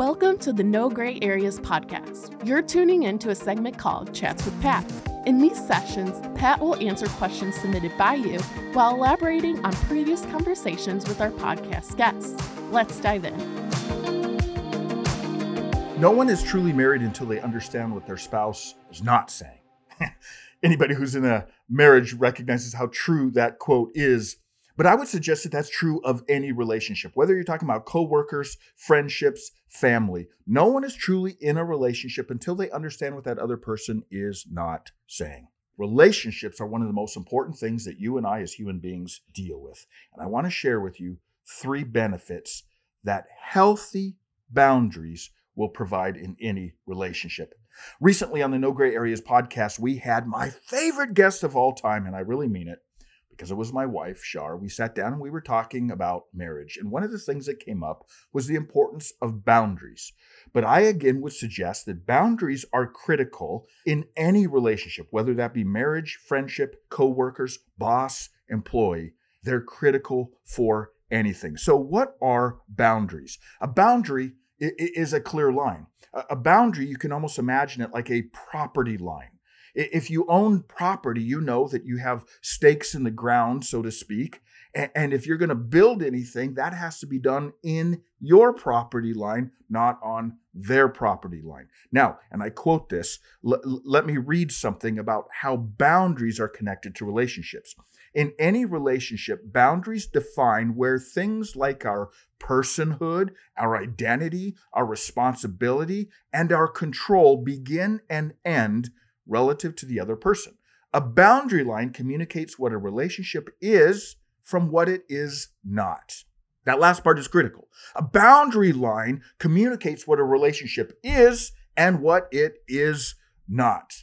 Welcome to the No Grey Areas podcast. You're tuning into a segment called Chats with Pat. In these sessions, Pat will answer questions submitted by you while elaborating on previous conversations with our podcast guests. Let's dive in. No one is truly married until they understand what their spouse is not saying. Anybody who's in a marriage recognizes how true that quote is. But I would suggest that that's true of any relationship, whether you're talking about coworkers, friendships, family. No one is truly in a relationship until they understand what that other person is not saying. Relationships are one of the most important things that you and I as human beings deal with. And I want to share with you three benefits that healthy boundaries will provide in any relationship. Recently on the No Grey Areas podcast, we had my favorite guest of all time, and I really mean it because it was my wife, Shar. We sat down and we were talking about marriage. And one of the things that came up was the importance of boundaries. But I again would suggest that boundaries are critical in any relationship, whether that be marriage, friendship, co-workers, boss, employee. They're critical for anything. So, what are boundaries? A boundary is a clear line. A boundary, you can almost imagine it like a property line. If you own property, you know that you have stakes in the ground, so to speak. And if you're going to build anything, that has to be done in your property line, not on their property line. Now, and I quote this, let me read something about how boundaries are connected to relationships. In any relationship, boundaries define where things like our personhood, our identity, our responsibility, and our control begin and end relative to the other person. A boundary line communicates what a relationship is from what it is not. That last part is critical. A boundary line communicates what a relationship is and what it is not.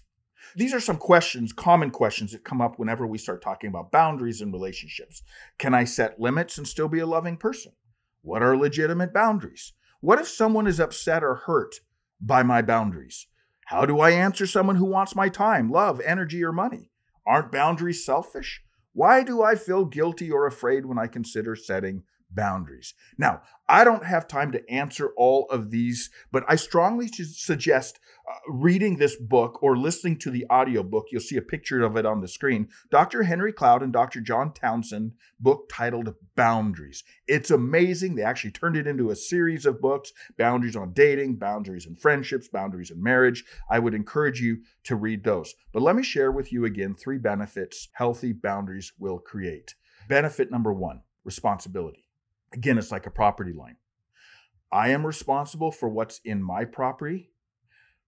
These are some questions, common questions that come up whenever we start talking about boundaries in relationships. Can I set limits and still be a loving person? What are legitimate boundaries? What if someone is upset or hurt by my boundaries? How do I answer someone who wants my time, love, energy, or money? Aren't boundaries selfish? Why do I feel guilty or afraid when I consider setting boundaries? Now, I don't have time to answer all of these, but I strongly suggest uh, reading this book or listening to the audiobook, you'll see a picture of it on the screen. Dr. Henry Cloud and Dr. John Townsend book titled Boundaries. It's amazing. They actually turned it into a series of books, Boundaries on Dating, Boundaries in Friendships, Boundaries in Marriage. I would encourage you to read those. But let me share with you again three benefits healthy boundaries will create. Benefit number 1, responsibility. Again, it's like a property line. I am responsible for what's in my property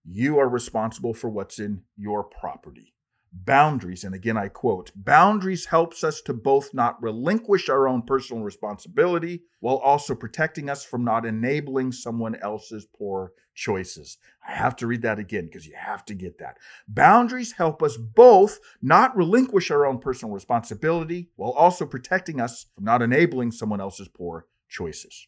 you are responsible for what's in your property. Boundaries, and again I quote, boundaries helps us to both not relinquish our own personal responsibility while also protecting us from not enabling someone else's poor choices. I have to read that again because you have to get that. Boundaries help us both not relinquish our own personal responsibility while also protecting us from not enabling someone else's poor choices.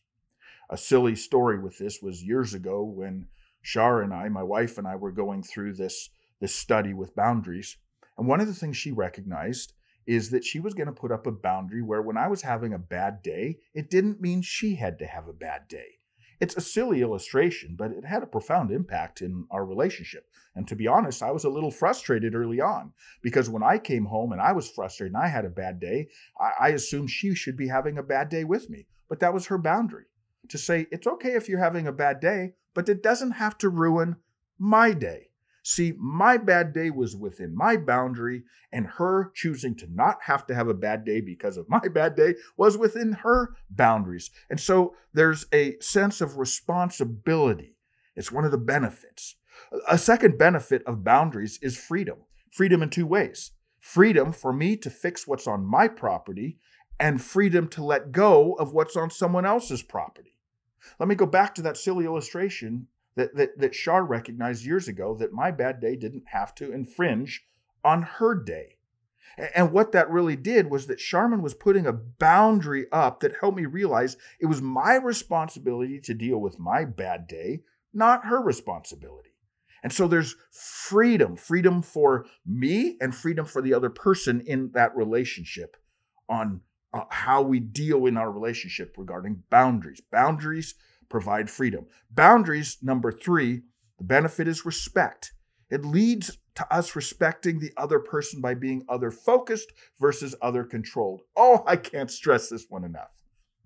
A silly story with this was years ago when Shar and I, my wife and I, were going through this, this study with boundaries. And one of the things she recognized is that she was going to put up a boundary where when I was having a bad day, it didn't mean she had to have a bad day. It's a silly illustration, but it had a profound impact in our relationship. And to be honest, I was a little frustrated early on because when I came home and I was frustrated and I had a bad day, I, I assumed she should be having a bad day with me. But that was her boundary to say, it's okay if you're having a bad day, but it doesn't have to ruin my day. See, my bad day was within my boundary, and her choosing to not have to have a bad day because of my bad day was within her boundaries. And so there's a sense of responsibility. It's one of the benefits. A second benefit of boundaries is freedom freedom in two ways freedom for me to fix what's on my property, and freedom to let go of what's on someone else's property. Let me go back to that silly illustration that, that, that Shar recognized years ago that my bad day didn't have to infringe on her day. And what that really did was that Sharmin was putting a boundary up that helped me realize it was my responsibility to deal with my bad day, not her responsibility. And so there's freedom, freedom for me and freedom for the other person in that relationship on uh, how we deal in our relationship regarding boundaries. Boundaries provide freedom. Boundaries, number three, the benefit is respect. It leads to us respecting the other person by being other focused versus other controlled. Oh, I can't stress this one enough.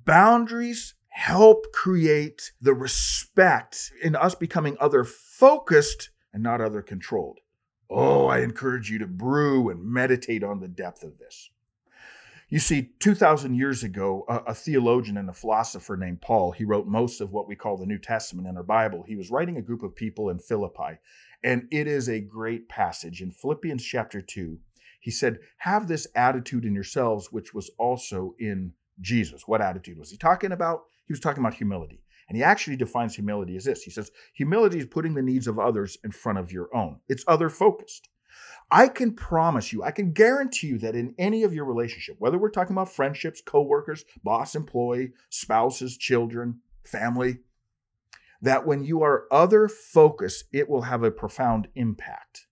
Boundaries help create the respect in us becoming other focused and not other controlled. Oh, I encourage you to brew and meditate on the depth of this. You see, 2,000 years ago, a, a, theologian and a philosopher named Paul, he wrote most of what we call the New Testament in our Bible. He was writing a group of people in Philippi, and it is a great passage. In Philippians chapter 2, he said, Have this attitude in yourselves, which was also in Jesus. What attitude was he talking about? He was talking about humility. And he actually defines humility as this He says, Humility is putting the needs of others in front of your own, it's other focused. I can promise you, I can guarantee you that in any of your relationship, whether we're talking about friendships, coworkers, boss, employee, spouses, children, family, that when you are other focused, it will have a profound impact.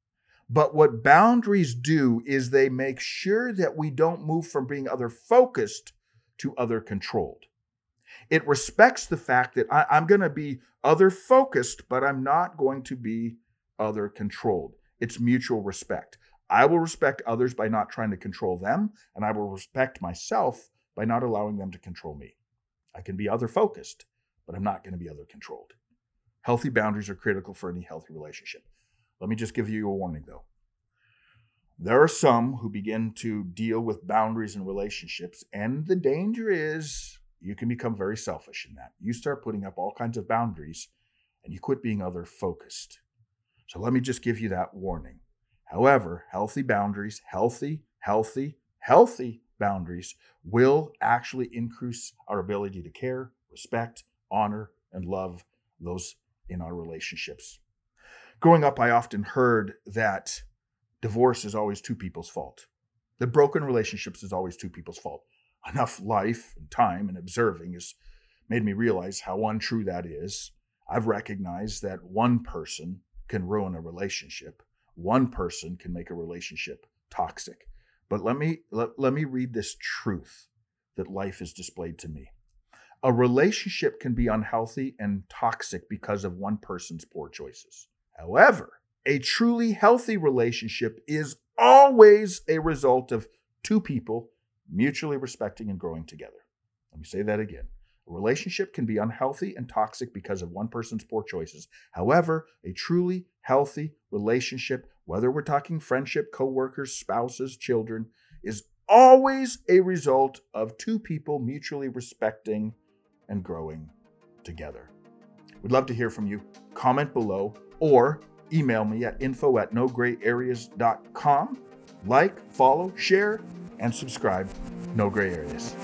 But what boundaries do is they make sure that we don't move from being other focused to other controlled. It respects the fact that I, am going to be other focused, but I'm not going to be other controlled. It's mutual respect. I will respect others by not trying to control them, and I will respect myself by not allowing them to control me. I can be other focused, but I'm not going to be other controlled. Healthy boundaries are critical for any healthy relationship. Let me just give you a warning though. There are some who begin to deal with boundaries in relationships, and the danger is you can become very selfish in that. You start putting up all kinds of boundaries and you quit being other focused. So let me just give you that warning. However, healthy boundaries, healthy, healthy, healthy boundaries will actually increase our ability to care, respect, honor, and love those in our relationships. Growing up, I often heard that divorce is always two people's fault. The broken relationships is always two people's fault enough life and time and observing has made me realize how untrue that is. I've recognized that one person can ruin a relationship. One person can make a relationship toxic. But let me let, let me read this truth that life has displayed to me. A relationship can be unhealthy and toxic because of one person's poor choices. However, a truly healthy relationship is always a result of two people mutually respecting and growing together. Let me say that again. A relationship can be unhealthy and toxic because of one person's poor choices. However, a truly healthy relationship, whether we're talking friendship, coworkers, spouses, children, is always a result of two people mutually respecting and growing together. We'd love to hear from you. Comment below or email me at info at nogreyareas.com. Like, follow, share, and subscribe. No gray areas.